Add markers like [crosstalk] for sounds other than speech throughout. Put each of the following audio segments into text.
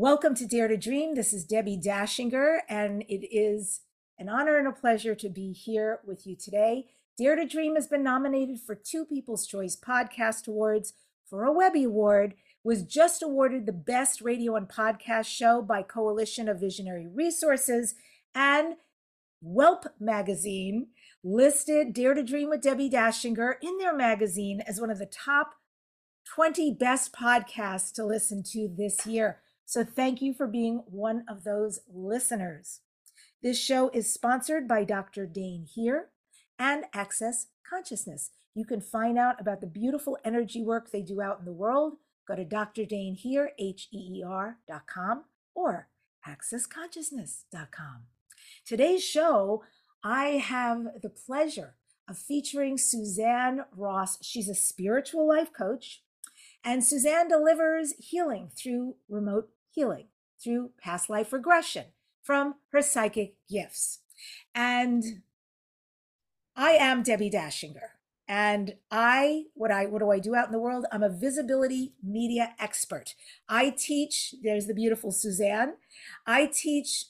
Welcome to Dare to Dream. This is Debbie Dachinger, and it is an honor and a pleasure to be here with you today. Dare to Dream has been nominated for two People's Choice Podcast Awards for a Webby Award, was just awarded the Best Radio and Podcast Show by Coalition of Visionary Resources, and Welp Magazine listed Dare to Dream with Debbie Dachinger in their magazine as one of the top 20 best podcasts to listen to this year. So thank you for being one of those listeners. This show is sponsored by Dr. Dain Heer and Access Consciousness. You can find out about the beautiful energy work they do out in the world. Go to H-E-E-R dot com or accessconsciousness.com. Today's show, I have the pleasure of featuring Suzanne Ross. She's a spiritual life coach, and Suzanne delivers healing through remote healing through past life regression from her psychic gifts. And I am Debbie Dachinger. And I, what I, what do I do out in the world? I'm a visibility media expert. I teach, there's the beautiful Suzanne. I teach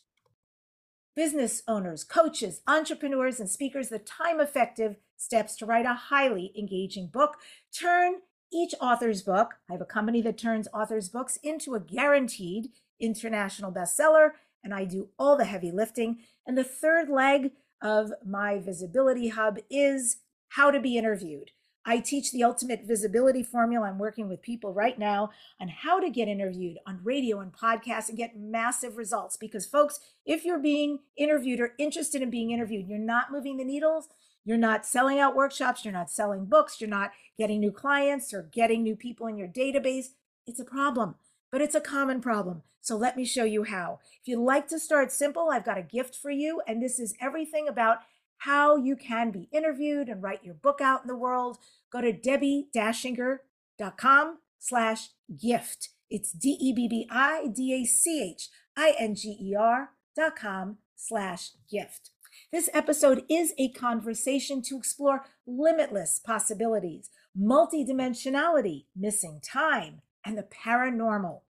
business owners, coaches, entrepreneurs, and speakers the time effective steps to write a highly engaging book, turn each author's book, I have a company that turns authors' books into a guaranteed international bestseller, and I do all the heavy lifting. And the third leg of my visibility hub is how to be interviewed. I teach the ultimate visibility formula. I'm working with people right now on how to get interviewed on radio and podcasts and get massive results. Because, folks, if you're being interviewed or interested in being interviewed, you're not moving the needles, you're not selling out workshops, you're not selling books, you're not getting new clients or getting new people in your database. It's a problem, but it's a common problem. So let me show you how. If you'd like to start simple, I've got a gift for you. And this is everything about how you can be interviewed and write your book out in the world. Go to debbiedachinger.com slash gift. It's D-E-B-B-I-D-A-C-H-I-N-G-E-R dot com slash gift. This episode is a conversation to explore limitless possibilities, multidimensionality, missing time, and the paranormal.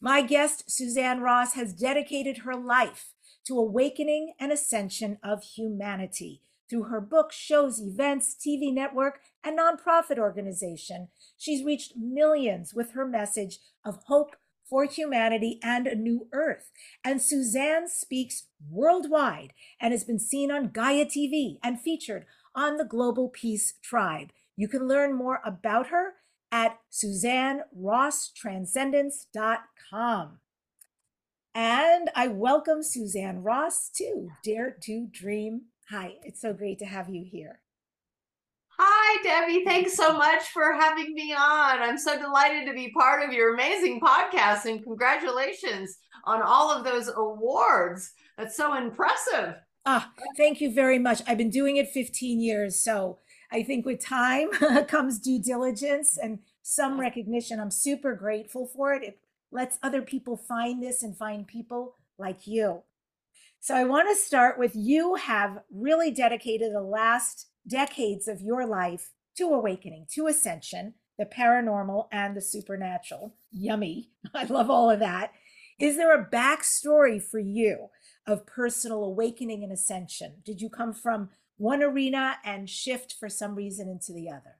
My guest, Suzanne Ross, has dedicated her life to awakening and ascension of humanity. Through her books, shows, events, TV network, and nonprofit organization, she's reached millions with her message of hope, for humanity and a new earth. And Suzanne speaks worldwide and has been seen on Gaia TV and featured on the Global Peace Tribe. You can learn more about her at SuzanneRossTranscendence.com. And I welcome Suzanne Ross to Dare to Dream. Hi, it's so great to have you here. Hi, Debbie. Thanks so much for having me on. I'm so delighted to be part of your amazing podcast and congratulations on all of those awards. That's so impressive. Ah, thank you very much. I've been doing it 15 years. So I think with time [laughs] comes due diligence and some recognition. I'm super grateful for it. It lets other people find this and find people like you. So I want to start with you have really dedicated the last decades of your life to awakening, to ascension, the paranormal and the supernatural. Yummy. [laughs] I love all of that. Is there a backstory for you of personal awakening and ascension? Did you come from one arena and shift for some reason into the other?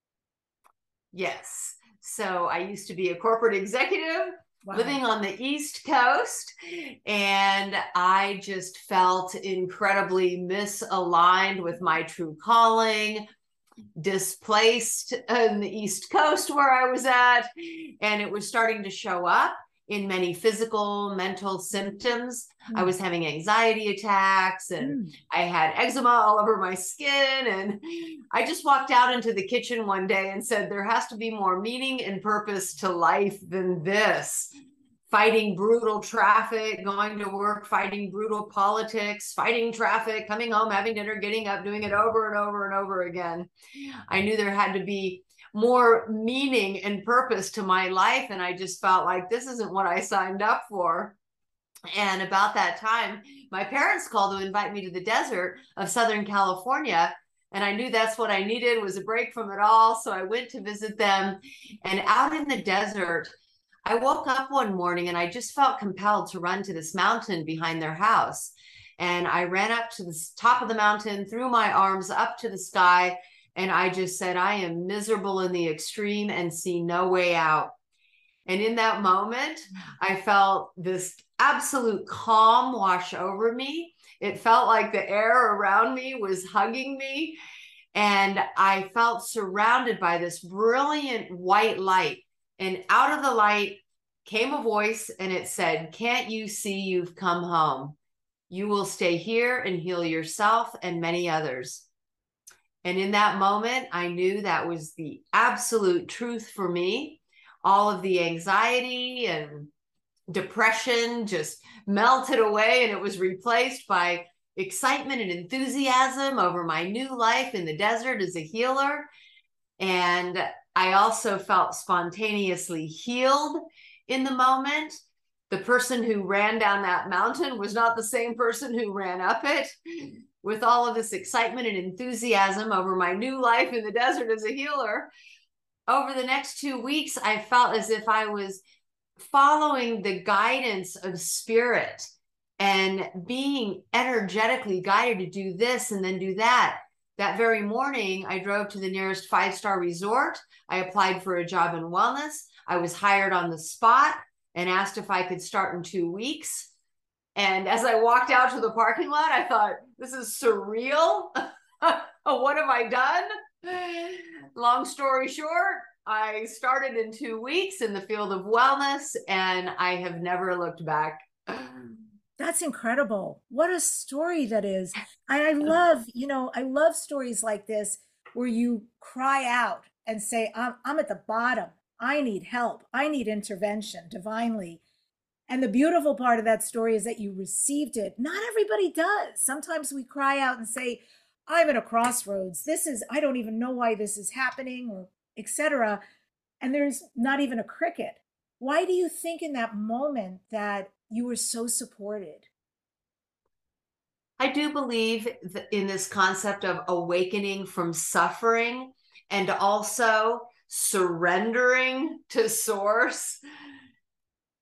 Yes. So I used to be a corporate executive Wow. living on the East Coast. And I just felt incredibly misaligned with my true calling, displaced in the East Coast where I was at. And it was starting to show up in many physical, mental symptoms. Mm. I hmm. was having anxiety attacks and mm. I had eczema all over my skin. And I just walked out into the kitchen one day and said, There has to be more meaning and purpose to life than this. Fighting brutal traffic, going to work, fighting brutal politics, fighting traffic, coming home, having dinner, getting up, doing it over and over and over again. I knew there had to be more meaning and purpose to my life. And I just felt like this isn't what I signed up for. And about that time, my parents called to invite me to the desert of Southern California. And I knew that's what I needed was a break from it all. So I went to visit them. And out in the desert, I woke up one morning and I just felt compelled to run to this mountain behind their house. And I ran up to the top of the mountain, threw my arms up to the sky, and I just said, I am miserable in the extreme and see no way out. And in that moment, I felt this absolute calm wash over me. It felt like the air around me was hugging me. And I felt surrounded by this brilliant white light. And out of the light came a voice and it said, Can't you see you've come home? You will stay here and heal yourself and many others. And in that moment, I knew that was the absolute truth for me. All of the anxiety and depression just melted away and it was replaced by excitement and enthusiasm over my new life in the desert as a healer. And I also felt spontaneously healed in the moment. The person who ran down that mountain was not the same person who ran up it. With all of this excitement and enthusiasm over my new life in the desert as a healer, over the next two weeks, I felt as if I was following the guidance of spirit and being energetically guided to do this and then do that. That very morning, I drove to the nearest five star resort. I applied for a job in wellness. I was hired on the spot and asked if I could start in two weeks. And as I walked out to the parking lot, I thought, this is surreal. [laughs] what have I done? Long story short, I started in two weeks in the field of wellness and I have never looked back. That's incredible. What a story that is. And I love, you know, I love stories like this where you cry out and say, I'm, I'm at the bottom. I need help. I need intervention divinely. And the beautiful part of that story is that you received it. Not everybody does. Sometimes we cry out and say, I'm at a crossroads. This is, I don't even know why this is happening or etc. And there's not even a cricket. Why do you think in that moment that you were so supported. I do believe in this concept of awakening from suffering and also surrendering to source.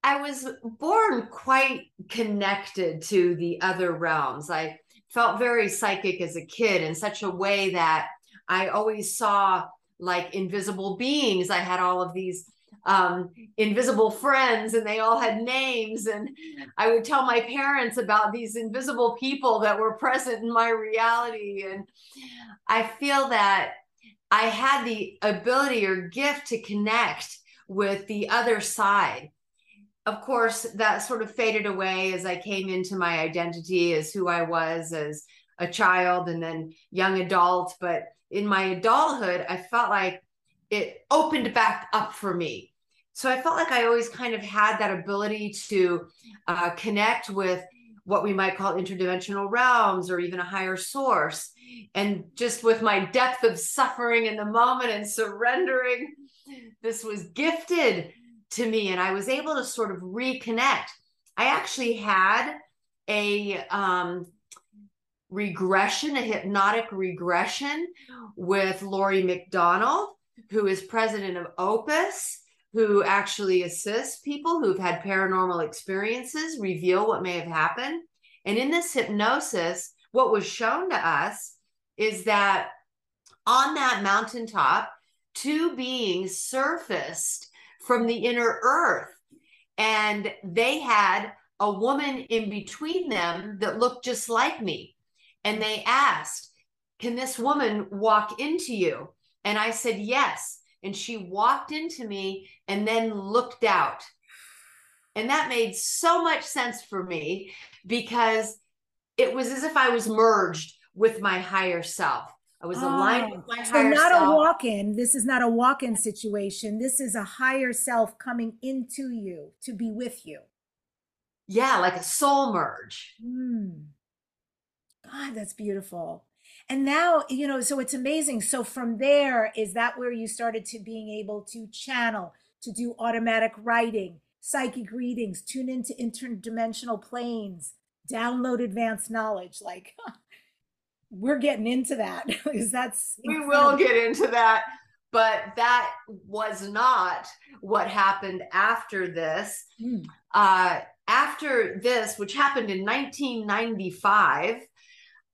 I was born quite connected to the other realms. I felt very psychic as a kid in such a way that I always saw like invisible beings. I had all of these um, invisible friends and they all had names. And I would tell my parents about these invisible people that were present in my reality. And I feel that I had the ability or gift to connect with the other side. Of course, that sort of faded away as I came into my identity as who I was as a child and then young adult. But in my adulthood, I felt like it opened back up for me so I felt like I always kind of had that ability to uh, connect with what we might call interdimensional realms or even a higher source. And just with my depth of suffering in the moment and surrendering, this was gifted to me. And I was able to sort of reconnect. I actually had a um, regression, a hypnotic regression with Laurie McDonald, who is president of Opus who actually assist people who've had paranormal experiences reveal what may have happened. And in this hypnosis, what was shown to us is that on that mountaintop, two beings surfaced from the inner earth, and they had a woman in between them that looked just like me. And they asked, Can this woman walk into you? And I said, Yes and she walked into me and then looked out. And that made so much sense for me because it was as if I was merged with my higher self. I was oh, aligned with my higher self. so not self. a walk-in. This is not a walk-in situation. This is a higher self coming into you to be with you. Yeah, like a soul merge. Mm. God, that's beautiful and now you know so it's amazing so from there is that where you started to being able to channel to do automatic writing psychic readings tune into interdimensional planes download advanced knowledge like [laughs] we're getting into that [laughs] because that's incredible. we will get into that but that was not what happened after this. Mm. Uh, after this, which happened in 1995,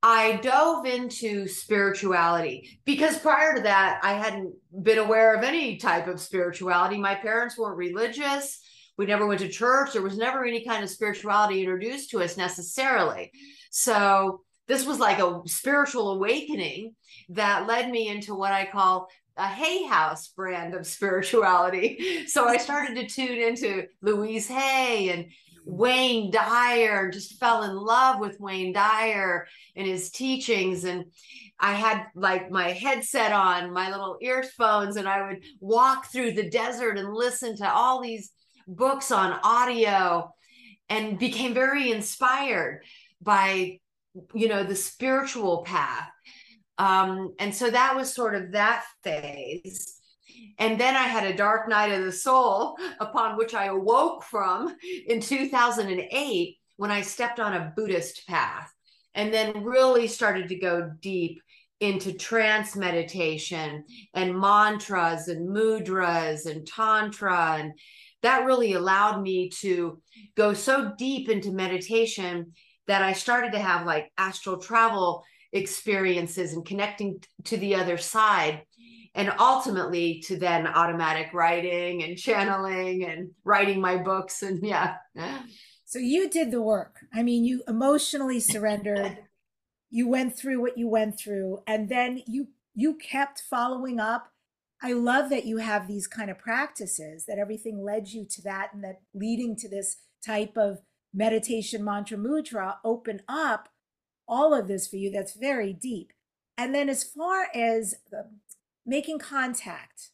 I dove into spirituality because prior to that, I hadn't been aware of any type of spirituality. My parents weren't religious. We never went to church. There was never any kind of spirituality introduced to us necessarily. So, this was like a spiritual awakening that led me into what I call a Hay House brand of [laughs] spirituality. So I started to tune into Louise Hay and Wayne Dyer, just fell in love with Wayne Dyer and his teachings. And I had like my headset on, my little earphones, and I would walk through the desert and listen to all these books on audio and became very inspired by you know the spiritual path um, and so that was sort of that phase and then I had a dark night of the soul upon which I awoke from in 2008 when I stepped on a Buddhist path and then really started to go deep into trance meditation and mantras and mudras and tantra. And that really allowed me to go so deep into meditation that I started to have like astral travel experiences and connecting to the other side and ultimately to then automatic writing and channeling and writing my books and [laughs] yeah. So you did the work. I mean you emotionally surrendered. You went through what you went through and then you you kept following up. I love that you have these kind of practices that everything led you to that and that leading to this type of meditation mantra mudra open up all of this for you that's very deep. And then as far as the making contact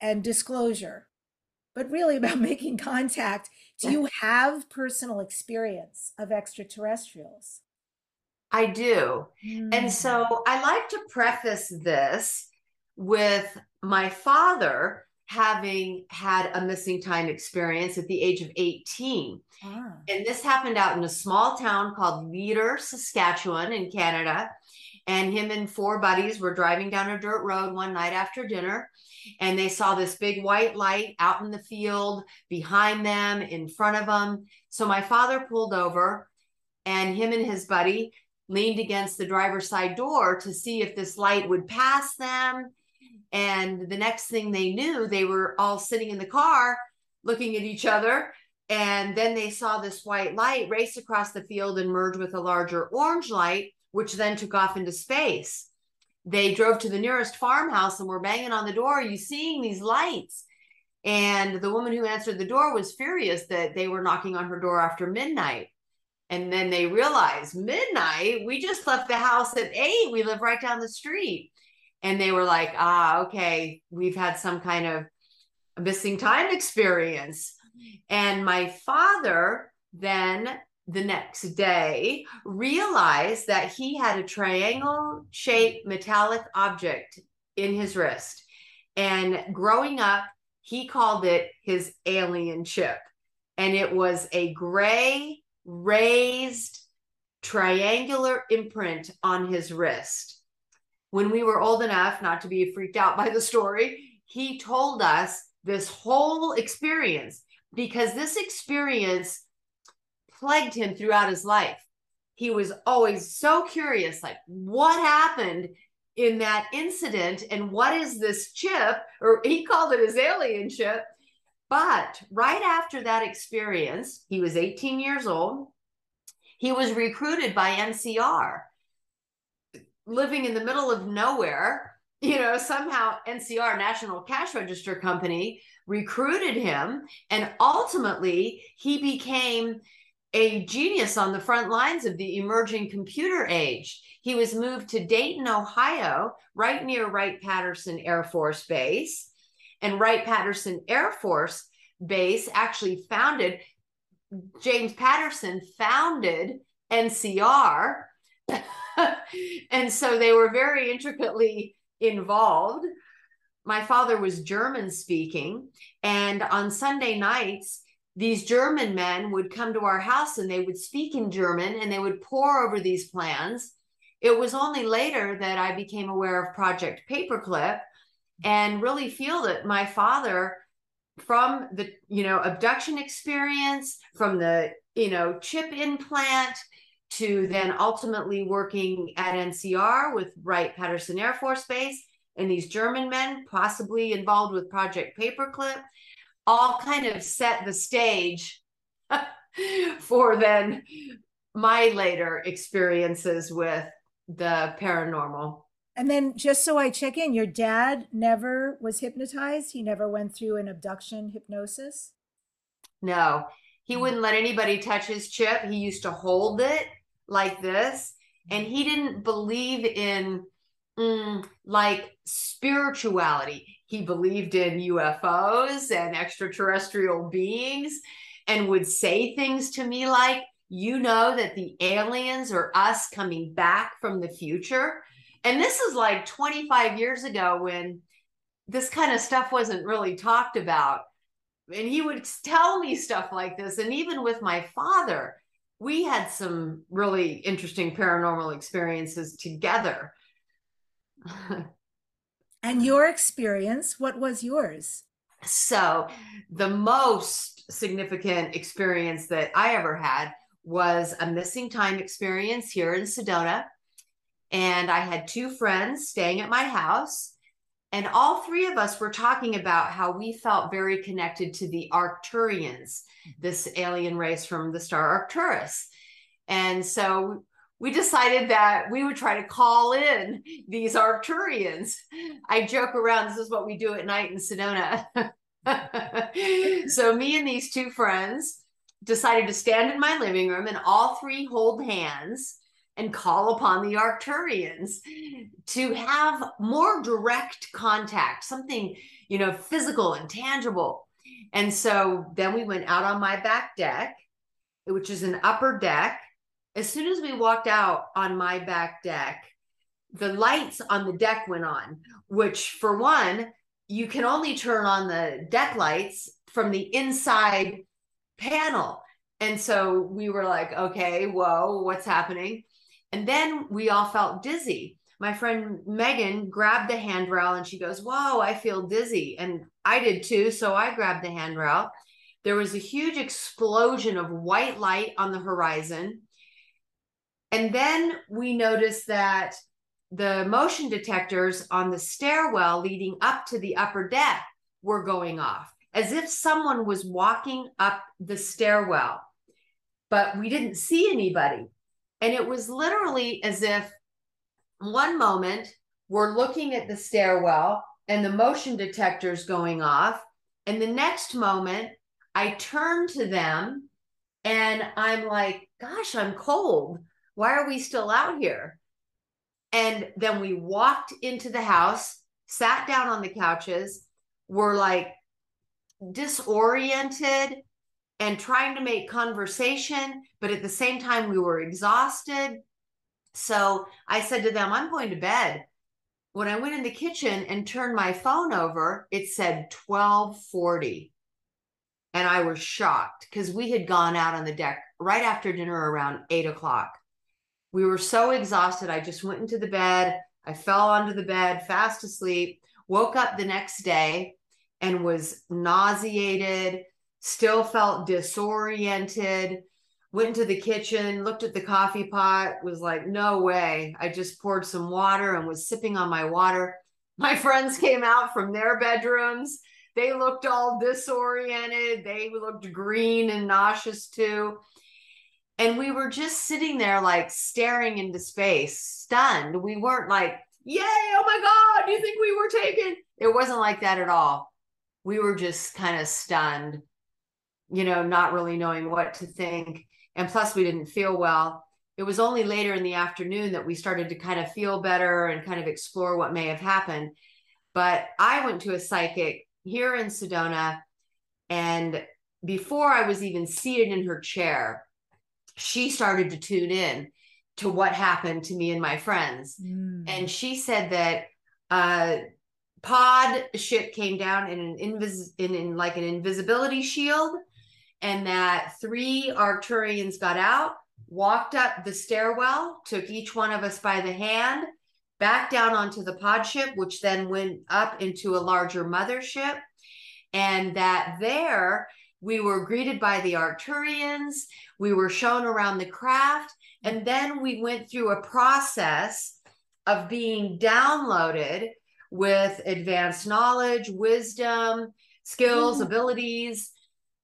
and disclosure, but really [laughs] about making contact. Do you have personal experience of extraterrestrials? I do. Mm. And so hmm. I like to preface this with my father having had a missing time experience at the age of 18. Ah. And this happened out in a small town called Leader, Saskatchewan in Canada and him and four buddies were driving down a dirt road one night after dinner and they saw this big white light out in the field behind them in front of them so my father pulled over and him and his buddy leaned against the driver's side door to see if this light would pass them. And the next thing they knew they were all sitting in the car looking at each other. And then they saw this white light race across the field and merge with a larger orange light which then took off into space. They drove to the nearest farmhouse and were banging on the door. Are you seeing these lights? And the woman who answered the door was furious that they were knocking on her door after midnight. And then they realized midnight, we just left the house at eight. We live right down the street. And they were like, ah, okay, we've had some kind of missing time experience. And my father then the next day realized that he had a triangle shaped metallic object in his wrist. And growing up, he called it his alien chip. And it was a gray, raised, triangular imprint on his wrist. When we were old enough not to be freaked out by the story, he told us this whole experience because this experience plagued him throughout his life. He was always so curious like, what happened in that incident? And what is this chip? Or [laughs] he called it his alien chip. But right after that experience, he was 18 years old. He was recruited by NCR, living in the middle of nowhere. You know, somehow NCR, National Cash Register Company, recruited him. And ultimately, he became a genius on the front lines of the emerging computer age. He was moved to Dayton, Ohio, right near Wright Patterson Air Force Base. And Wright Patterson Air Force Base actually founded, James Patterson founded NCR. [laughs] and so they were very intricately involved. My father was German speaking. And on Sunday nights, these German men would come to our house and they would speak in German and they would pore over these plans. It was only later that I became aware of Project Paperclip and really feel that my father from the you know abduction experience from the you know chip implant to then ultimately working at NCR with Wright Patterson Air Force Base and these German men possibly involved with Project Paperclip all kind of set the stage [laughs] for then my later experiences with the paranormal. And then just so I check in, your dad never was hypnotized? He never went through an abduction hypnosis? No. He wouldn't let anybody touch his chip. He used to hold it like this and he didn't believe in mm, like spirituality. He believed in UFOs and extraterrestrial beings and would say things to me like, you know, that the aliens are us coming back from the future. And this is like 25 years ago when this kind of stuff wasn't really talked about. And he would tell me stuff like this. And even with my father, we had some really interesting paranormal experiences together. [laughs] and your experience, what was yours? So, the most significant experience that I ever had was a missing time experience here in Sedona. And I had two friends staying at my house. And all three of us were talking about how we felt very connected to the Arcturians, this alien race from the star Arcturus. And so we decided that we would try to call in these Arcturians. I joke around, this is what we do at night in Sedona. [laughs] so me and these two friends decided to stand in my living room and all three hold hands and call upon the Arcturians to have more direct contact, something, you know, physical and tangible. And so then we went out on my back deck, which is an upper deck. As soon as we walked out on my back deck, the lights on the deck went on, which for one, you can only turn on the deck lights from the inside panel. And so we were like, okay, whoa, what's happening? And then we all felt dizzy. My friend Megan grabbed the handrail and she goes, Whoa, I feel dizzy. And I did too. So I grabbed the handrail. There was a huge explosion of white light on the horizon. And then we noticed that the motion detectors on the stairwell leading up to the upper deck were going off as if someone was walking up the stairwell, but we didn't see anybody. And it was literally as if one moment we're looking at the stairwell and the motion detectors going off. And the next moment, I turn to them and I'm like, gosh, I'm cold. Why are we still out here? And then we walked into the house, sat down on the couches, were like disoriented and trying to make conversation, but at the same time, we were exhausted. So I said to them, I'm going to bed. When I went in the kitchen and turned my phone over, it said 1240. And I was shocked because we had gone out on the deck right after dinner around eight o'clock. We were so exhausted. I just went into the bed. I fell onto the bed, fast asleep, woke up the next day and was nauseated, still felt disoriented went into the kitchen looked at the coffee pot was like no way. I just poured some water and was sipping on my water. My [laughs] friends came out from their bedrooms. They looked all disoriented. They looked green and nauseous too and we were just sitting there like staring into space stunned we weren't like yay oh my god do you think we were taken it wasn't like that at all we were just kind of stunned you know, not really knowing what to think. And plus, we didn't feel well. It was only later in the afternoon that we started to kind of feel better and kind of explore what may have happened. But I went to a psychic here in Sedona. And before I was even seated in her chair, she started to tune in to what happened to me and my friends. Mm. And she said that uh, pod ship came down in an invis in, in like an invisibility shield and that three Arcturians got out, walked up the stairwell, took each one of us by the hand, back down onto the pod ship, which then went up into a larger mothership. And that there we were greeted by the Arcturians, we were shown around the craft, and then we went through a process of being downloaded with advanced knowledge, wisdom, skills, mm-hmm. abilities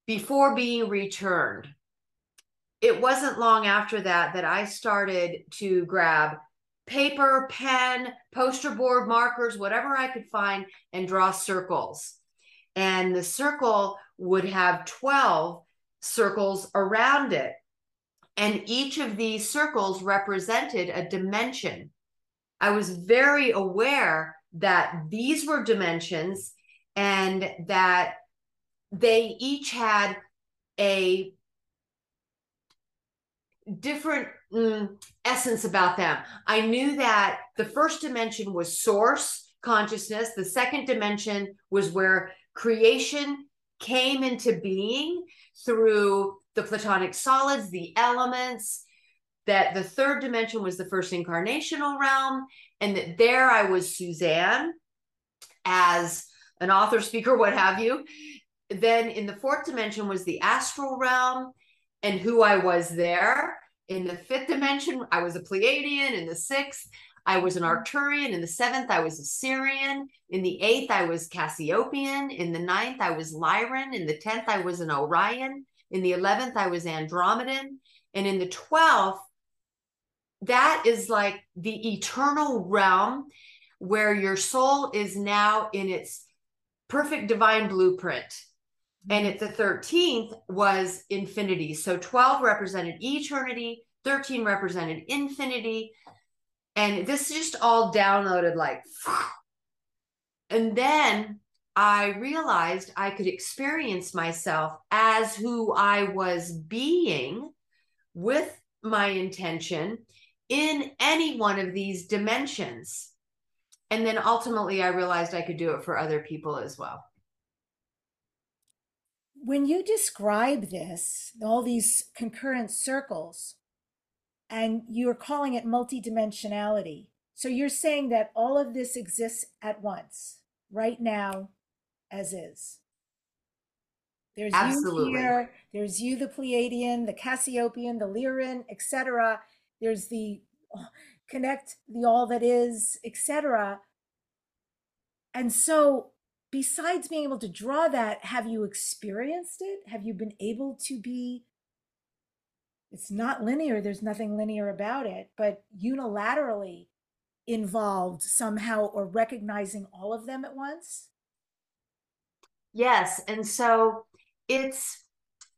before being returned. It wasn't long after that that I started to grab paper, pen, poster board, markers, whatever I could find, and draw circles. And the circle would have 12 circles around it. And each of these circles represented a dimension. I was very aware that these were dimensions and that they each had a different mm, essence about them. I knew that the first dimension was source consciousness, the second dimension was where creation came into being through the platonic solids, the elements, that the third dimension was the first incarnational realm, and that there I was Suzanne as an author, speaker, what have you. Then in the fourth dimension was the astral realm and who I was there. In the fifth dimension, I was a Pleiadian. In the sixth, I was an Arcturian. In the seventh, I was a Sirian. In the eighth, I was Cassiopean. In the ninth, I was Lyran. In the tenth, I was an Orion. In the eleventh, I was Andromedan. And in the twelfth, that is like the eternal realm where your soul is now in its perfect divine blueprint. And at the 13th was infinity. So 12 represented eternity, 13 represented infinity. And this just all downloaded like, [sniffs] and then I realized I could experience myself as who I was being with my intention in any one of these dimensions. And then ultimately, I realized I could do it for other people as well. When you describe this, all these concurrent circles, and you're calling it multidimensionality. So you're saying that all of this exists at once, right now, as is. There's Absolutely. you here, there's you, the Pleiadian, the Cassiopean, the Lyran, etc there's the oh, connect the all that is etc and so besides being able to draw that have you experienced it have you been able to be it's not linear there's nothing linear about it but unilaterally involved somehow or recognizing all of them at once yes and so it's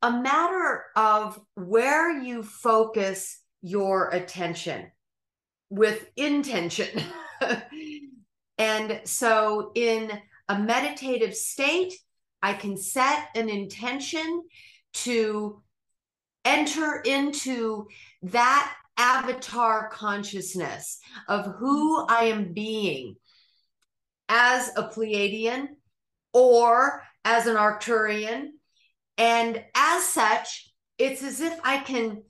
a matter of where you focus your attention with intention. [laughs] and so, in a meditative state, I can set an intention to enter into that avatar consciousness of who I am being as a Pleiadian or as an Arcturian. And as such, it's as if I can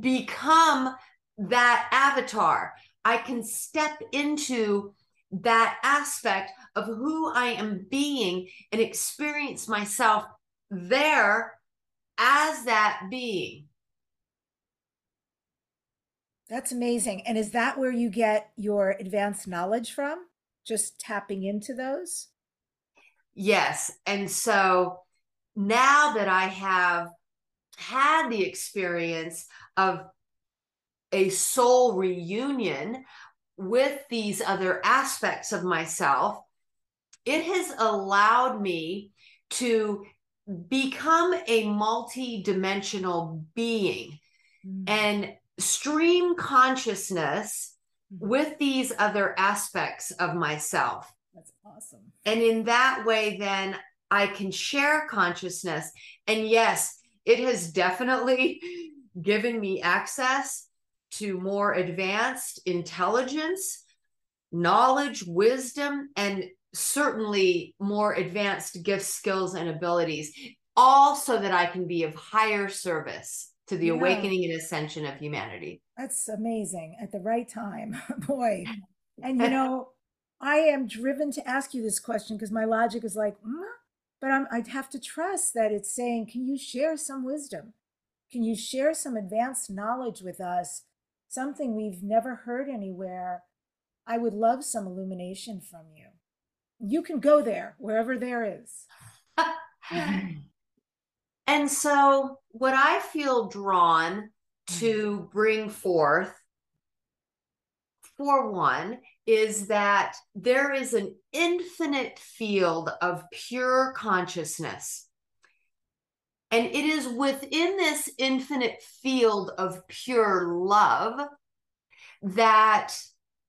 become that avatar. I can step into that aspect of who I am being and experience myself there as that being. That's amazing. And is that where you get your advanced knowledge from? Just tapping into those? Yes. And so now that I have had the experience of a soul reunion with these other aspects of myself, it has allowed me to become a multi-dimensional being mm-hmm. and stream consciousness mm-hmm. with these other aspects of myself. That's awesome. And in that way, then I can share consciousness. And yes, it has definitely [laughs] given me access to more advanced intelligence, knowledge, wisdom, and certainly more advanced gifts, skills, and abilities, all so that I can be of higher service to the yeah. awakening and ascension of humanity. That's amazing at the right time. [laughs] Boy. [laughs] And you know, I am driven to ask you this question because my logic is like, mm, but I'm, I'd have to trust that it's saying, can you share some wisdom? Can you share some advanced knowledge with us? Something we've never heard anywhere. I would love some illumination from you. You can go there, wherever there is. [sighs] and so, what I feel drawn to mm-hmm. bring forth, for one, is that there is an infinite field of pure consciousness. And it is within this infinite field of pure love that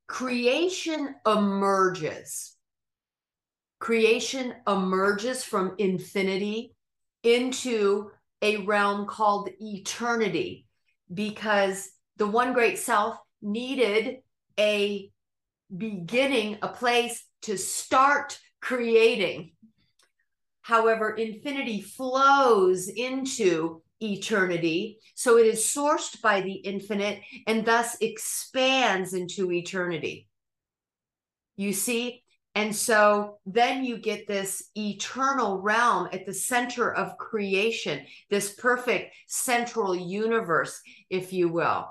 creation emerges. Creation emerges from infinity into a realm called eternity because the one great self needed a beginning, a place to start creating. However, infinity flows into eternity. So it is sourced by the infinite and thus expands into eternity. You see? And so then you get this eternal realm at the center of creation, this perfect central universe, if you will.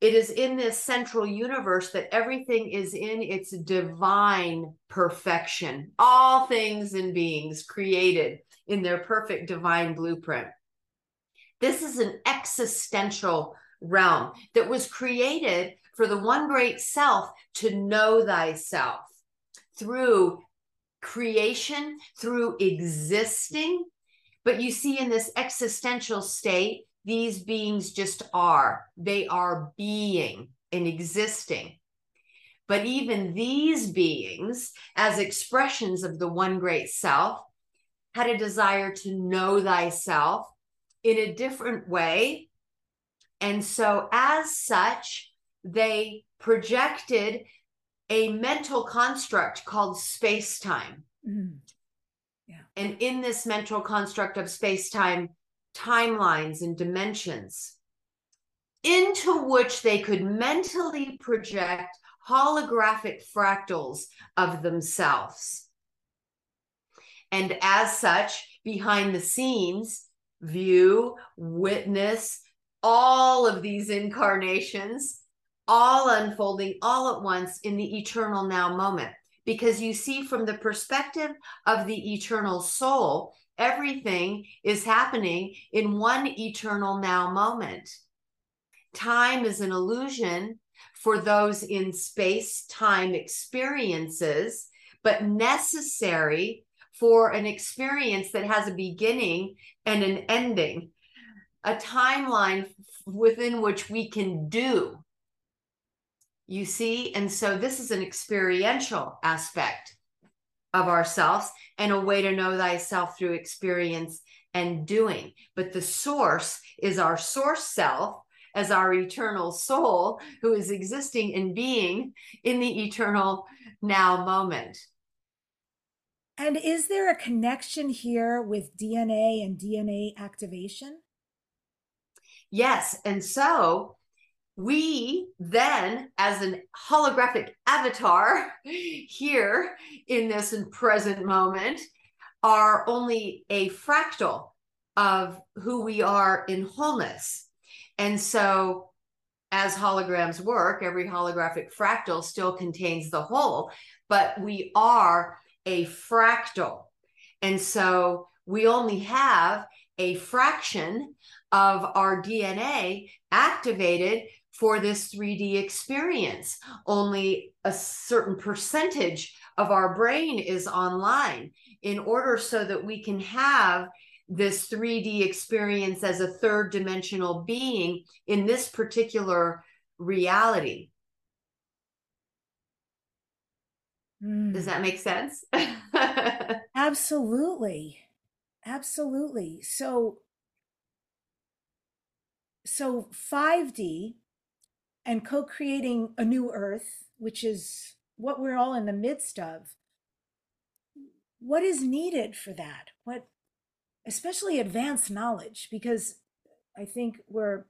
It is in this central universe that everything is in its divine perfection. All things and beings created in their perfect divine blueprint. This is an existential realm that was created for the one great self to know thyself through creation, through existing. But you see, in this existential state, these beings just are. They are being and existing. But even these beings, as expressions of the one great self, had a desire to know thyself in a different way. And so, as such, they projected a mental construct called space time. Mm. Yeah. And in this mental construct of space time, timelines and dimensions into which they could mentally project holographic fractals of themselves. And as such, behind the scenes, view, witness all of these incarnations, all unfolding all at once in the eternal now moment. Because you see, from the perspective of the eternal soul, Everything is happening in one eternal now moment. Time is an illusion for those in space time experiences, but necessary for an experience that has a beginning and an ending, a timeline within which we can do. You see? And so this is an experiential aspect of ourselves and a way to know thyself through experience and doing. But the source is our source self as our eternal soul who is existing and being in the eternal now moment. And is there a connection here with DNA and DNA activation? Yes. And so we then, as an holographic avatar here in this present moment, are only a fractal of who we are in wholeness. And so, as holograms work, every holographic fractal still contains the whole, but we are a fractal. And so, we only have a fraction of our DNA activated for this 3D experience. Only a certain percentage of our brain is online in order so that we can have this 3D experience as a third dimensional being in this particular reality. Mm. Does that make sense? [laughs] Absolutely. Absolutely. So so 5D and co creating a new earth, which is what we're all in the midst of. What is needed for that? What, especially advanced knowledge, because I think we're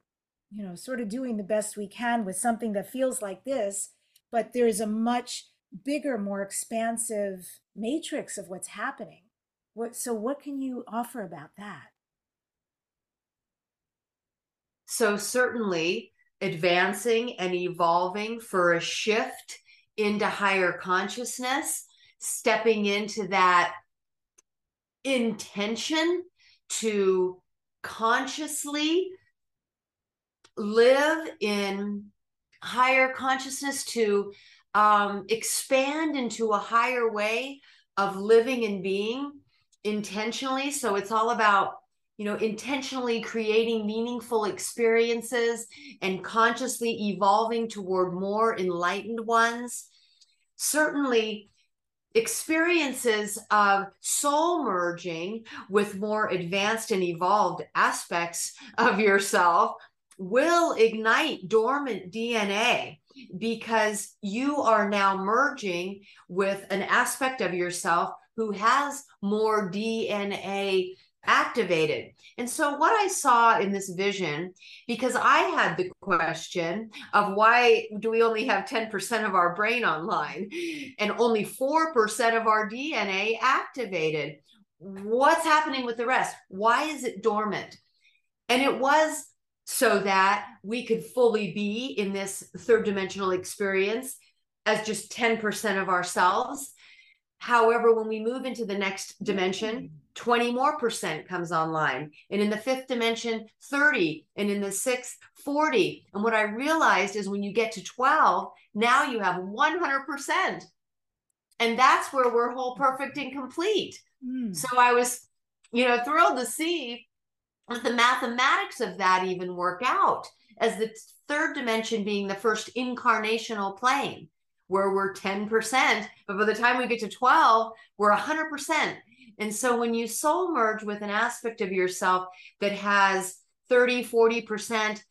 you know, sort of doing the best we can with something that feels like this, but there's a much bigger, more expansive matrix of what's happening. What so what can you offer about that? So certainly advancing and evolving for a shift into higher consciousness, stepping into that intention to consciously live in higher consciousness to um, expand into a higher way of living and being intentionally. So it's all about you know intentionally creating meaningful experiences and consciously evolving toward more enlightened ones. Certainly experiences of soul merging with more advanced and evolved aspects of yourself will ignite dormant DNA because you are now merging with an aspect of yourself who has more DNA activated. And so, what I saw in this vision, because I had the question of why do we only have 10% of our brain online and only 4% of our DNA activated? What's happening with the rest? Why is it dormant? And it was so that we could fully be in this third dimensional experience as just 10% of ourselves. However, when we move into the next dimension, 20 more percent comes online. And in the fifth dimension, 30. And in the sixth, 40. And what I realized is when you get to 12, now you have 100%. And that's where we're whole, perfect, and complete. Mm. So I was, you know, thrilled to see that the mathematics of that even work out as the third dimension being the first incarnational plane where we're 10% but by the time we get to 12 we're 100% and so when you soul merge with an aspect of yourself that has 30 40%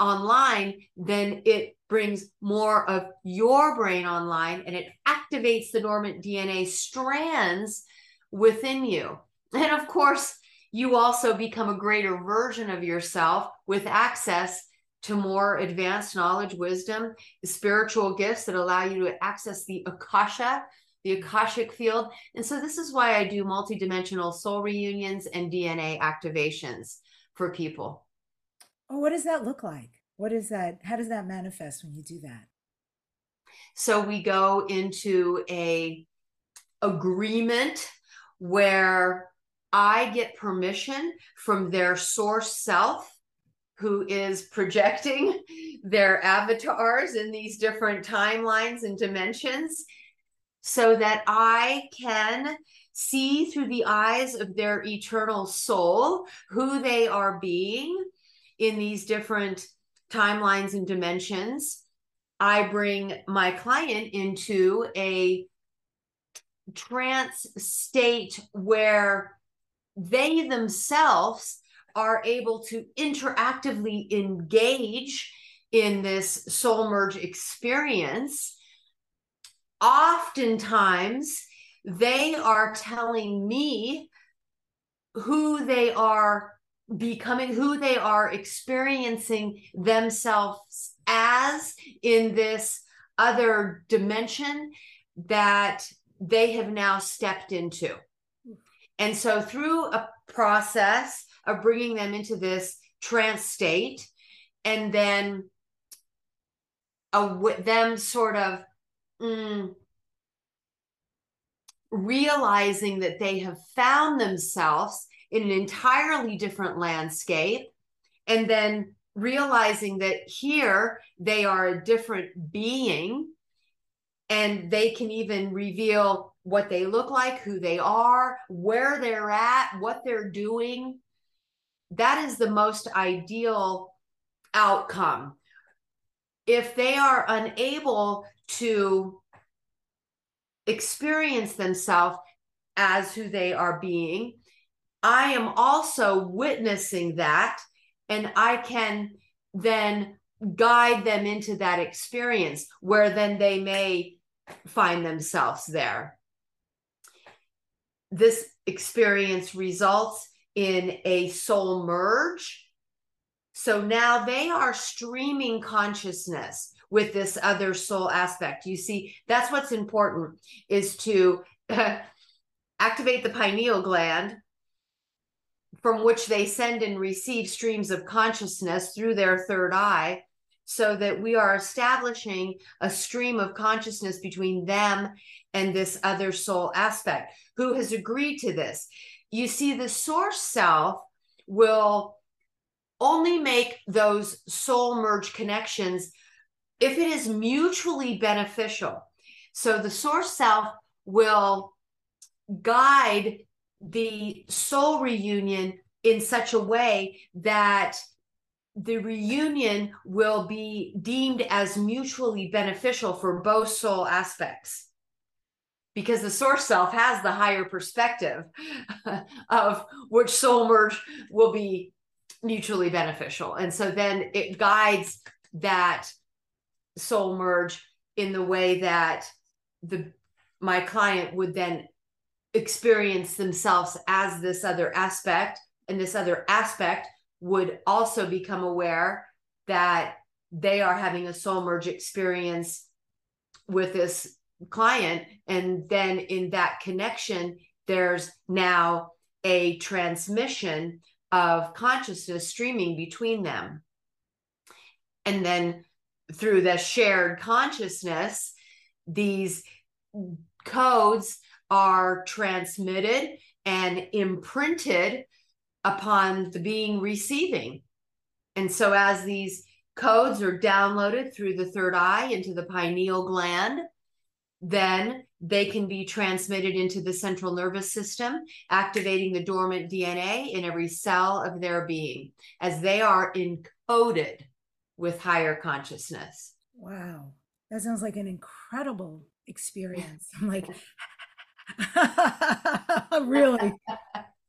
online then it brings more of your brain online and it activates the dormant dna strands within you. And of course you also become a greater version of yourself with access to more advanced knowledge, wisdom, spiritual gifts that allow you to access the Akasha, the Akashic field. And so, this is why I do multidimensional soul reunions and DNA activations for people. Oh, what does that look like? What is that? How does that manifest when you do that? So, we go into a agreement where I get permission from their source self who is projecting [laughs] their avatars in these different timelines and dimensions so that I can see through the eyes of their eternal soul who they are being in these different timelines and dimensions. I bring my client into a trance state where they themselves are able to interactively engage in this soul merge experience, oftentimes they are telling me who they are becoming, who they are experiencing themselves as in this other dimension that they have now stepped into. And so, through a process of bringing them into this trance state, and then a, them sort of mm, realizing that they have found themselves in an entirely different landscape, and then realizing that here they are a different being and they can even reveal what they look like, who they are, where they're at, what they're doing. That is the most ideal outcome. If they are unable to experience themselves as who they are being, I am also witnessing that, and I can then guide them into that experience where then they may find themselves there. This experience results in a soul merge. So now they are streaming consciousness with this other soul aspect. You see, that's what's important is to [laughs] activate the pineal gland from which they send and receive streams of consciousness through their third eye so that we are establishing a stream of consciousness between them and this other soul aspect who has agreed to this. You see, the source self will only make those soul merge connections if it is mutually beneficial. So the source self will guide the soul reunion in such a way that the reunion will be deemed as mutually beneficial for both soul aspects because the source self has the higher perspective [laughs] of which soul merge will be mutually beneficial and so then it guides that soul merge in the way that the my client would then experience themselves as this other aspect and this other aspect would also become aware that they are having a soul merge experience with this client. And then in that connection there's now a transmission of consciousness streaming between them. And then through the shared consciousness these codes are transmitted and imprinted upon the being receiving. And so, as these codes are downloaded through the third eye into the pineal gland, then they can be transmitted into the central nervous system, activating the dormant DNA in every cell of their being as they are encoded with higher consciousness. Wow. That sounds like an incredible experience. I'm like, [laughs] [laughs] really?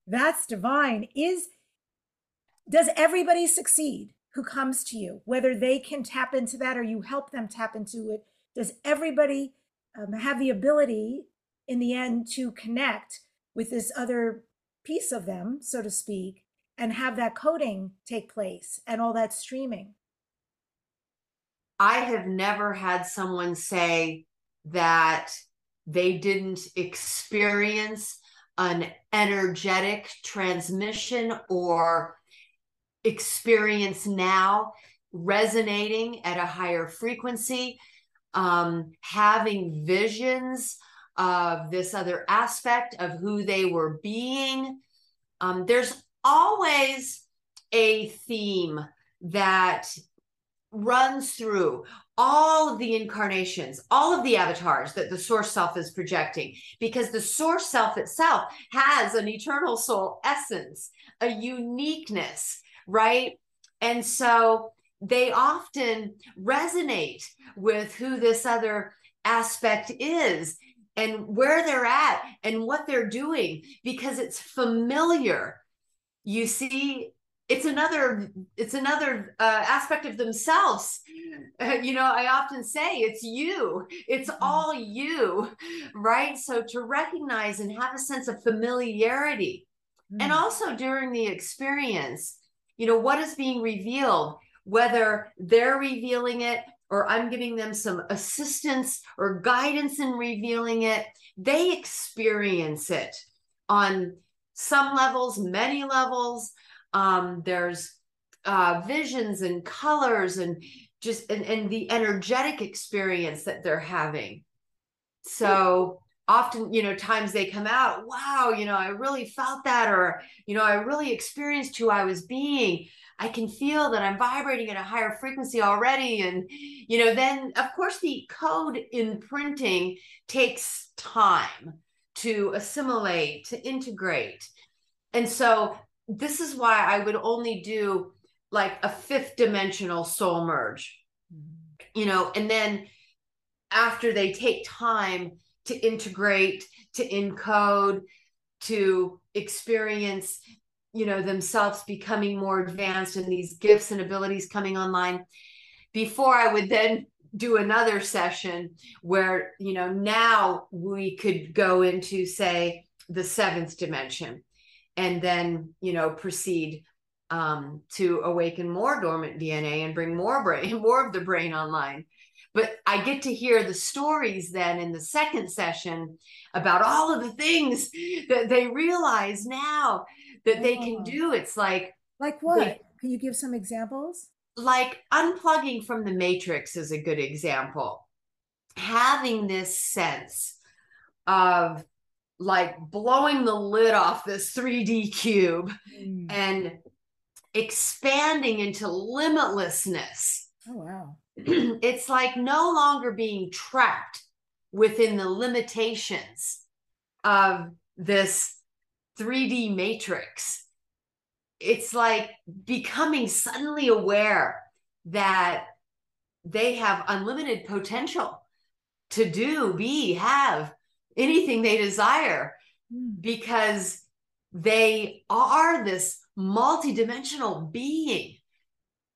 That's divine. Is does everybody succeed who comes to you, whether they can tap into that or you help them tap into it? Does everybody um, have the ability in the end to connect with this other piece of them, so to speak, and have that coding take place and all that streaming? I have never had someone say that they didn't experience an energetic transmission or experience now resonating at a higher frequency, um, having visions of this other aspect of who they were being. Um, there's always a theme that runs through all of the incarnations, all of the avatars that the source self is projecting, because the source self itself has an eternal soul essence, a uniqueness, right? And so they often resonate with who this other aspect is and where they're at and what they're doing because it's familiar. You see, it's another it's another uh, aspect of themselves uh, [laughs] you know i often say it's you it's mm-hmm. all you right so to recognize and have a sense of familiarity mm. and also during the experience you know what is being revealed whether they're revealing it or i'm giving them some assistance or guidance in revealing it they experience it on some levels many levels um, there's uh, visions and colors and just and, and the energetic experience that they're having. So often you know times they come out wow you know i really felt that or you know i really experienced who i was being. I can feel that i'm vibrating at a higher frequency already. And you know then of course the code imprinting takes time to assimilate to integrate. And so this is why I would only do like a fifth dimensional soul merge, mm-hmm. you know, and then after they take time to integrate, to encode, to experience, you know, themselves becoming more advanced and these gifts and abilities coming online, before I would then do another session where, you know, now we could go into, say, the seventh dimension and then you know proceed um, to awaken more dormant DNA and bring more brain, [laughs] more of the brain online. But I get to hear the stories then in the second session about all of the things that they realize now that they can do. It's like, like what? They, can you give some examples? Like unplugging from the matrix is a good example. Having this sense of like blowing the lid off this 3D cube mm. and expanding into limitlessness. Oh, wow. [clears throat] it's like no longer being trapped within the limitations of this 3D matrix. It's like becoming suddenly aware that they have unlimited potential to do, be, have anything they desire hmm. because they are this multidimensional being.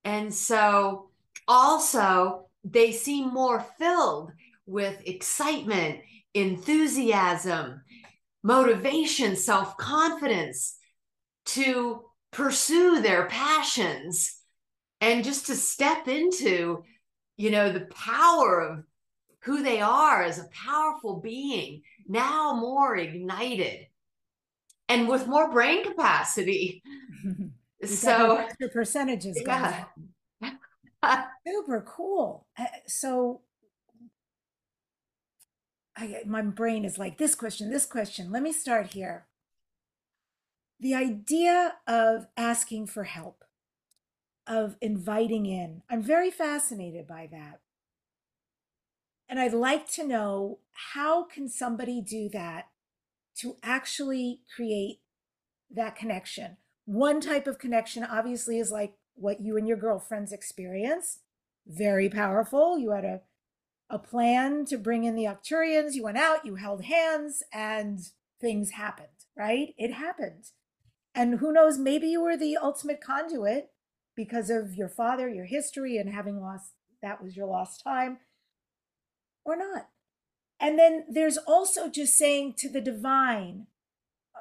And so also they seem more filled with excitement, enthusiasm, motivation, self confidence to pursue their passions and just to step into, you know, the power of who they are as a powerful being, now more ignited and with more brain capacity. [laughs] so extra percentages. Yeah. [laughs] Super cool. Uh, so I, my brain is like this question, this question. Let me start here. The idea of asking for help, of inviting in, I'm very fascinated by that. And I'd like to know how can somebody do that to actually create that connection? One type of connection obviously is like what you and your girlfriends experienced. Very powerful. You had a a plan to bring in the Arcturians. You went out, you held hands, and things happened, right? It happened. And who knows, maybe you were the ultimate conduit because of your father, your history, and having lost that was your lost time, or not. And then there's also just saying to the divine,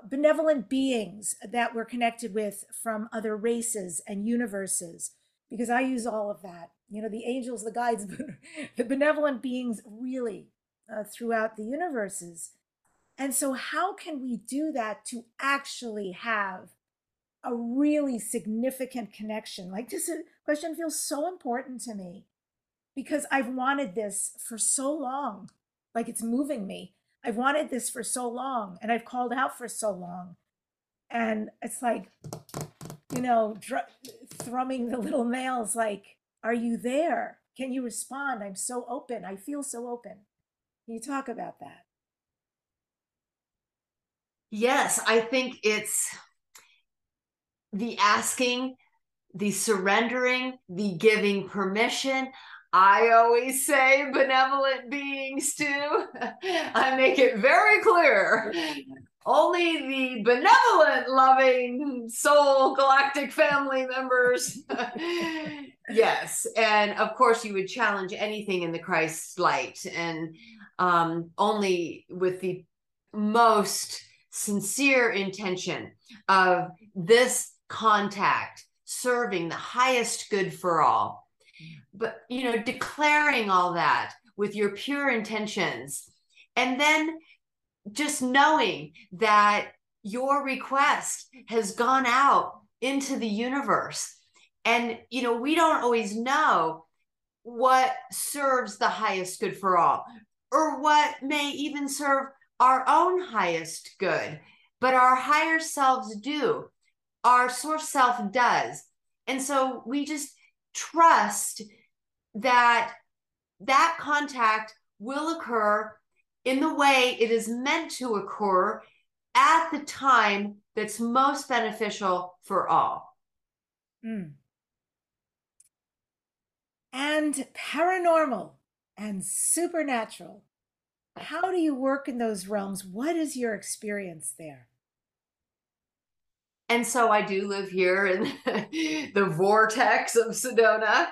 benevolent beings that we're connected with from other races and universes, because I use all of that. You know, the angels, the guides, [laughs] the benevolent beings really uh, throughout the universes. And so, how can we do that to actually have a really significant connection? Like, this question feels so important to me because I've wanted this for so long. Like, it's moving me. I've wanted this for so long and I've called out for so long. And it's like, you know, dr- thrumming the little nails like, are you there? Can you respond? I'm so open. I feel so open. Can you talk about that? Yes, I think it's the asking, the surrendering, the giving permission. I always say benevolent beings too. [laughs] I make it very clear. Only the benevolent, loving soul galactic family members. [laughs] yes. And of course, you would challenge anything in the Christ light, and um, only with the most sincere intention of this contact serving the highest good for all but you know declaring all that with your pure intentions. And then just knowing that your request has gone out into the universe. And you know we don't always know what serves the highest good for all or what may even serve our own highest good. But our higher selves do. Our source self does. And so we just trust that that contact will occur in the way it is meant to occur at the time that's most beneficial for all. Mm. And paranormal and supernatural. How do you work in those realms? What is your experience there? And so I do live here in [laughs] the vortex of Sedona.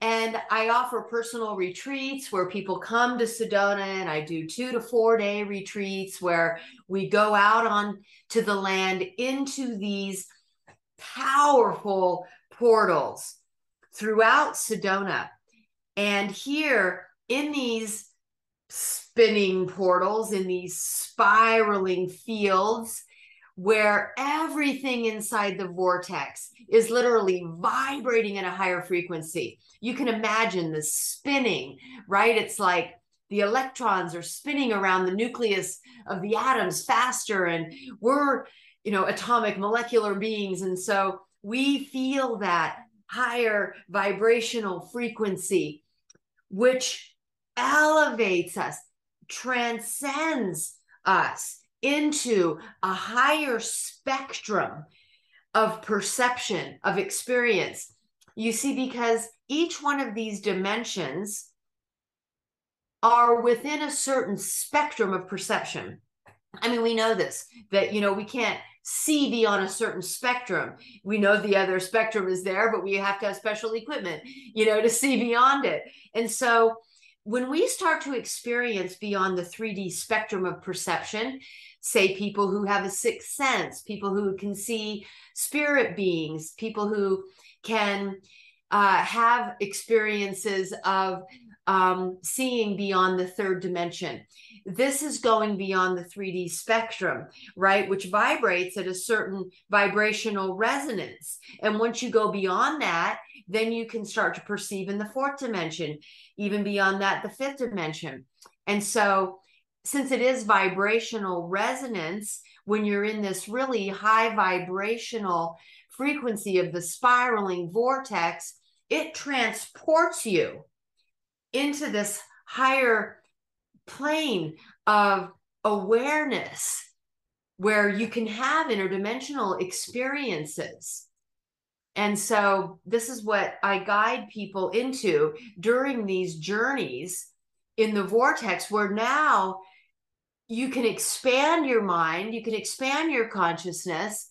And I offer personal retreats where people come to Sedona, and I do two to four day retreats where we go out on to the land into these powerful portals throughout Sedona. And here in these spinning portals, in these spiraling fields, where everything inside the vortex is literally vibrating at a higher frequency. You can imagine the spinning, right? It's like the electrons are spinning around the nucleus of the atoms faster, and we're, you know, atomic molecular beings. And so we feel that higher vibrational frequency, which elevates us, transcends us into a higher spectrum of perception, of experience. You see, because each one of these dimensions are within a certain spectrum of perception. I mean, we know this that, you know, we can't see beyond a certain spectrum. We know the other spectrum is there, but we have to have special equipment, you know, to see beyond it. And so when we start to experience beyond the 3D spectrum of perception, say people who have a sixth sense, people who can see spirit beings, people who can uh, have experiences of um, seeing beyond the third dimension. This is going beyond the 3D spectrum, right? Which vibrates at a certain vibrational resonance. And once you go beyond that, then you can start to perceive in the fourth dimension, even beyond that, the fifth dimension. And so, since it is vibrational resonance, when you're in this really high vibrational frequency of the spiraling vortex, it transports you into this higher plane of awareness where you can have interdimensional experiences. And so, this is what I guide people into during these journeys in the vortex, where now you can expand your mind, you can expand your consciousness,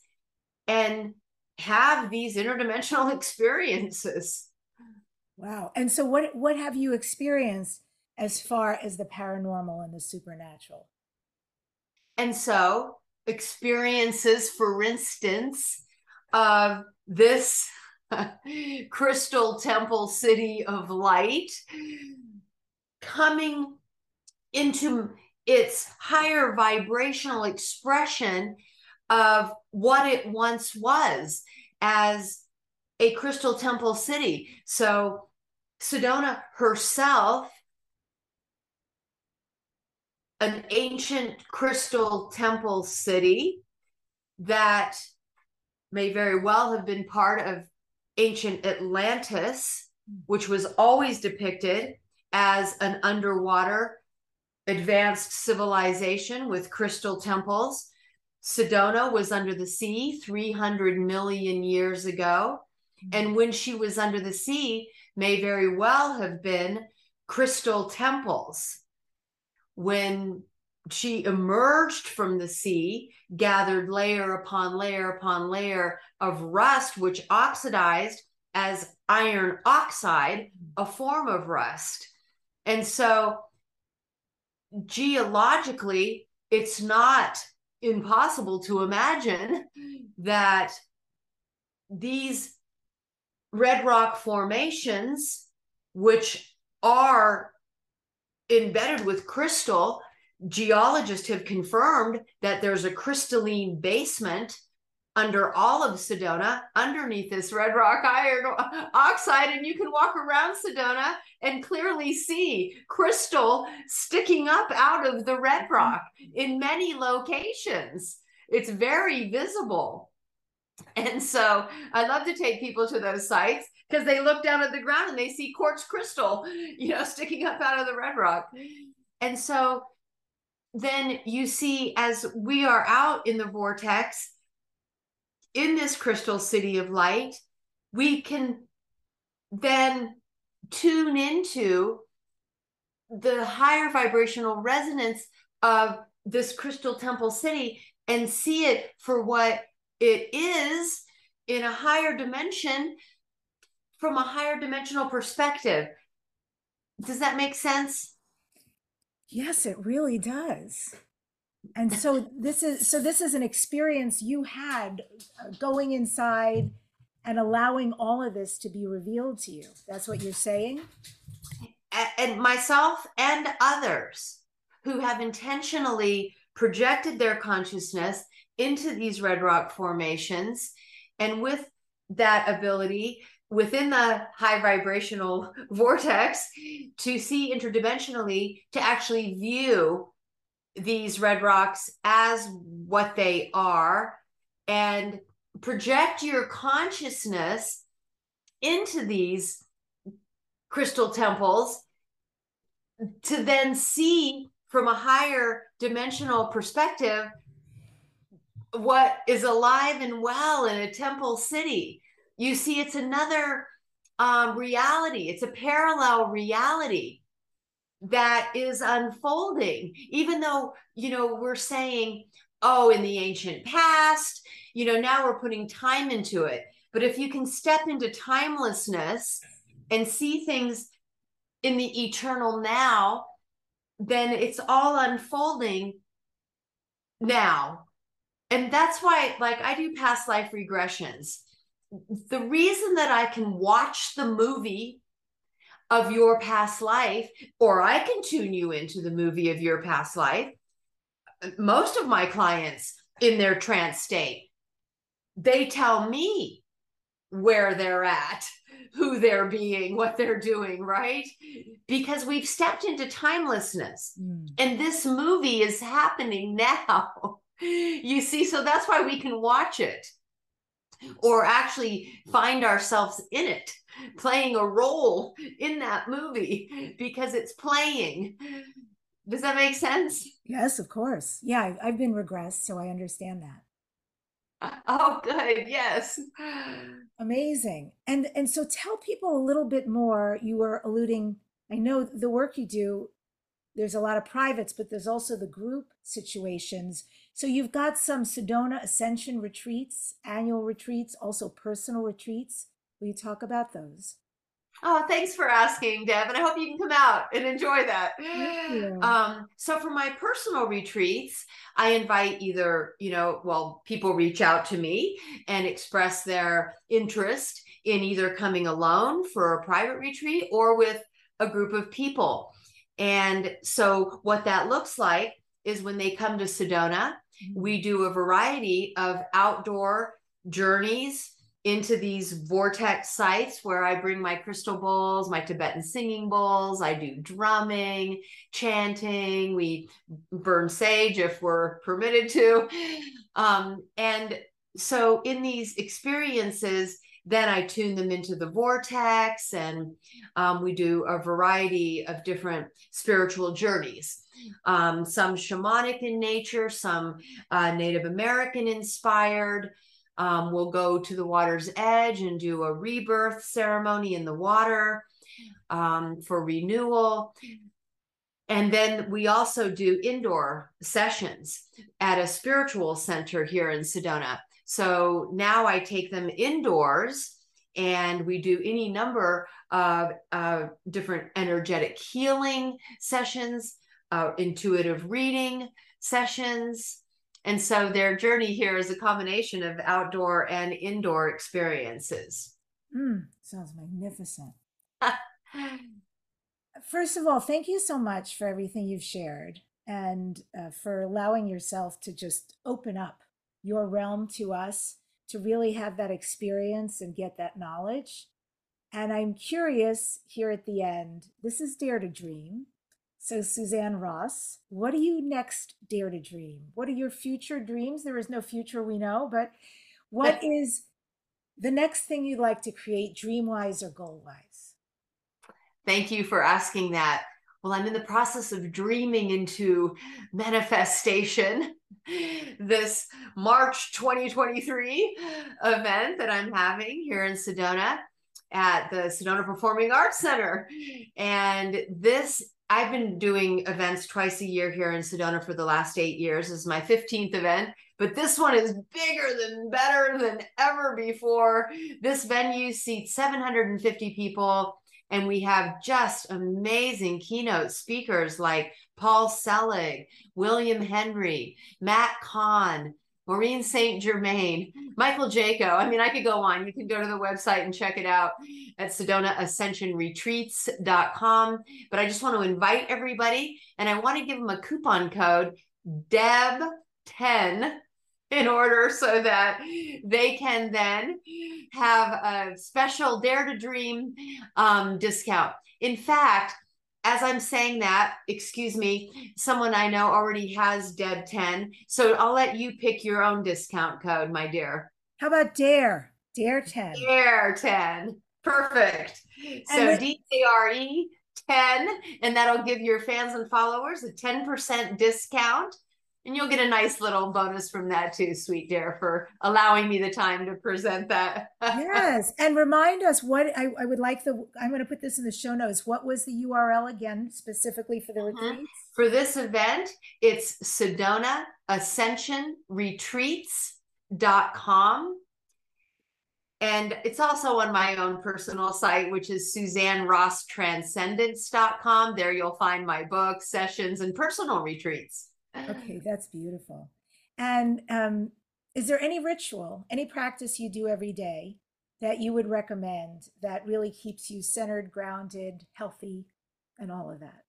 and have these interdimensional [laughs] experiences. Wow. And so what what have you experienced as far as the paranormal and the supernatural? And so experiences, for instance, of this [laughs] crystal temple city of light coming into its higher vibrational expression of what it once was as a crystal temple city. So Sedona herself, an ancient crystal temple city that may very well have been part of ancient Atlantis, hmm. which was always depicted as an underwater advanced civilization with crystal temples. Sedona was under the sea 300 million years ago. Hmm. And when she was under the sea, may very well have been crystal temples. When she emerged from the sea, gathered layer upon layer upon layer of rust, which oxidized as iron oxide, a form of rust. And so, geologically, it's not impossible to imagine that these red rock formations, which are embedded with crystal, geologists have confirmed that there's a crystalline basement under all of Sedona, underneath this red rock iron [laughs] oxide, and you can walk around Sedona and clearly see crystal sticking up out of the red mm-hmm. rock in many locations. It's very visible. And so I love to take people to those sites because they look down at the ground and they see quartz crystal, you know, sticking up out of the red rock. Mm. And so then you see as we are out in the vortex in this crystal city of light, we can then tune into the higher vibrational resonance of this crystal temple city and see it for what it is in a higher dimension from a higher dimensional perspective. Does that make sense? Yes, it really does. and so this is so this is an experience you had uh, going inside and allowing all of this to be revealed to you that's what you're saying and myself and others who have intentionally projected their consciousness into these red rock formations and with that ability within the high vibrational [laughs] vortex to see interdimensionally to actually view these red rocks as what they are and project your consciousness into these crystal temples to then see from a higher dimensional perspective what is alive and well in a temple city you see it's another um, reality. It's a parallel reality that is unfolding. Even though you know we're saying oh in the ancient past you know now we're putting time into it. But if you can step into timelessness and see things in the eternal now then it's all unfolding now. And that's why like i do past life regressions the reason that i can watch the movie of your past life, or I can tune you into the movie of your past life. Most of my clients in their trance state, they tell me where they're at, who they're being, what they're doing, right? Because we've stepped into timelessness. Mm. And this movie is happening [laughs] now. you see, so that's why we can watch it or actually find ourselves in it playing a role in that movie because it's playing. Does that make sense? Yes, of course. Yeah, I've been regressed, so I understand that. [laughs] Oh, good. Yes. Amazing. And and so tell people a little bit more. You were alluding, I know the work you do, there's a lot of privates, but there's also the group situations. So you've got some Sedona Ascension retreats, annual retreats, also personal retreats. Will you talk about those? Oh, thanks for asking, Deb. And I hope you can come out and enjoy that. [laughs] Um, so for my personal retreats, I invite either, you know, well, people reach out to me and express their interest in either coming alone for a private retreat or with a group of people. And so what that looks like is when they come to Sedona. We do a variety of outdoor journeys into these vortex sites where I bring my crystal bowls, my Tibetan singing bowls. I do drumming, chanting. We burn sage if we're permitted to. [laughs] Um, and so in these experiences, then I tune them into the vortex, and um, we do a variety of different spiritual journeys. Um, some shamanic in nature, some uh, Native American inspired, um, we'll go to the water's edge and do a rebirth ceremony in the water um, for renewal. And then we also do indoor sessions at a spiritual center here in Sedona. So now I take them indoors and we do any number of uh, different energetic healing sessions, uh, intuitive reading sessions, and so their journey here is a combination of outdoor and indoor experiences. Mm, sounds magnificent. [laughs] First of all, thank you so much for everything you've shared and uh, for allowing yourself to just open up your realm to us to really have that experience and get that knowledge. And I'm curious here at the end this is Dare to Dream. So, Suzanne Ross, what do you next dare to dream? What are your future dreams? There is no future, we know, but what is the next thing you'd like to create, dream wise or goal wise? Thank you for asking that. Well, I'm in the process of dreaming into manifestation. [laughs] This March 2023 event that I'm having here in Sedona at the Sedona Performing Arts Center. And this I've been doing events twice a year here in Sedona for the last eight years. This is my 15th event, but this one is bigger than better than ever before. This venue seats 750 people, and we have just amazing keynote speakers like Paul Selig, William Henry, Matt Kahn, Maureen St. Germain, Michael Jaco. I mean, I could go on. You can go to the website and check it out at SedonaAscensionRetreats.com. But I just want to invite everybody and I want to give them a coupon code DEB10 in order so that they can then have a special Dare to Dream um, discount. In fact, as I'm saying that, excuse me, someone I know already has Deb 10. So I'll let you pick your own discount code, my dear. How about Dare? Dare 10. Dare 10. Perfect. So D A R E 10, and that'll give your fans and followers a 10% discount. And you'll get a nice little bonus from that too, sweet dear, for allowing me the time to present that. [laughs] yes. And remind us what I, I, would like the, I'm going to put this in the show notes. What was the URL again, specifically for the mm-hmm. retreats? For this event, it's Sedona Ascension Retreats.com. And it's also on my own personal site, which is Suzanne Ross Transcendence.com. There you'll find my books, sessions, and personal retreats. Okay, [laughs] that's beautiful. And um, is there any ritual, any practice you do every day that you would recommend that really keeps you centered, grounded, healthy, and all of that?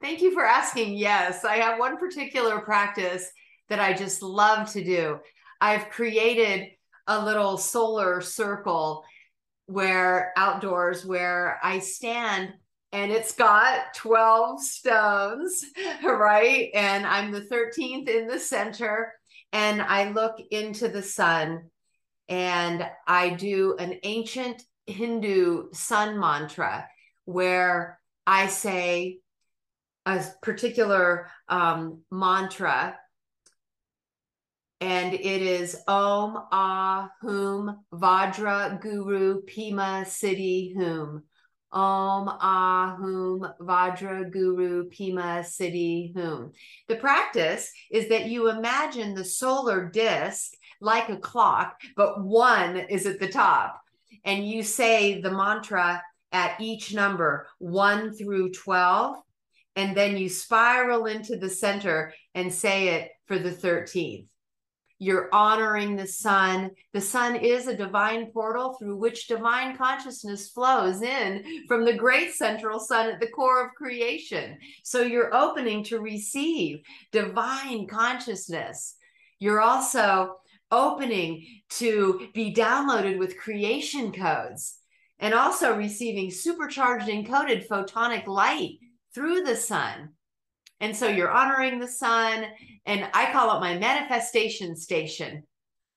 Thank you for asking. Yes, I have one particular practice that I just love to do. I've created a little solar circle where outdoors where I stand and it's got 12 stones, [laughs] right? And I'm the 13th in the center. And I look into the sun and I do an ancient Hindu sun mantra where I say a particular um, mantra. And it is Om Ah Hum Vajra Guru Pema Siddhi Hum. Om ah, Ahum Vajra Guru Pema Siddhi Hum. The practice is that you imagine the solar disk like a clock, but one is at the top. And you say the mantra at each number, one through 12. And then you spiral into the center and say it for the 13th. You're honoring the sun. The sun is a divine portal through which divine consciousness flows in from the great central sun at the core of creation. So you're opening to receive divine consciousness. You're also opening to be downloaded with creation codes and also receiving supercharged encoded photonic light through the sun. And so you're honoring the sun, and I call it my manifestation station.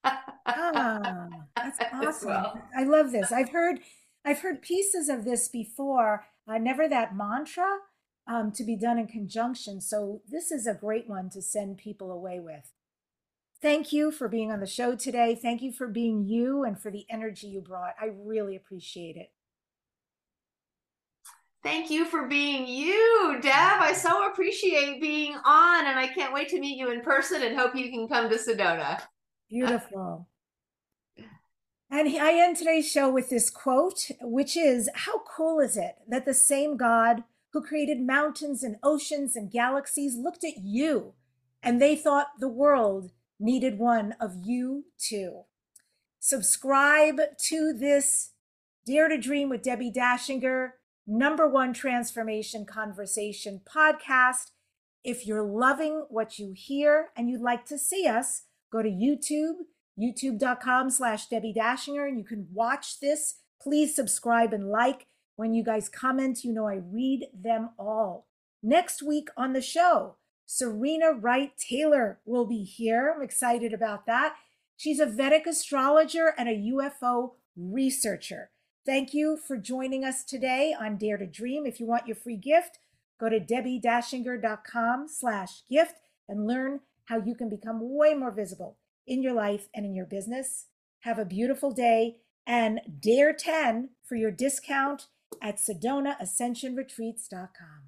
ah, that's [laughs] awesome. Well. I love this. I've heard I've heard pieces of this before. Uh, never that mantra um, to be done in conjunction. So this is a great one to send people away with. Thank you for being on the show today. Thank you for being you and for the energy you brought. I really appreciate it. Thank you for being you, Deb. I so appreciate being on, and I can't wait to meet you in person and hope you can come to Sedona. Beautiful. And I end today's show with this quote, which is How cool is it that the same God who created mountains and oceans and galaxies looked at you and they thought the world needed one of you too? Subscribe to this Dare to Dream with Debbie Dachinger number one transformation conversation podcast. If you're loving what you hear and you'd like to see us, go to YouTube, youtube.com slash Debbie Dachinger, and you can watch this. Please subscribe and like. When you guys comment, you know I read them all. Next week on the show, Serena Wright Taylor will be here. I'm excited about that. She's a Vedic astrologer and a UFO researcher. Thank you for joining us today on Dare to Dream. If you want your free gift, go to debbiedachinger.com slash gift and learn how you can become way more visible in your life and in your business. Have a beautiful day and Dare 10 for your discount at SedonaAscensionRetreats.com.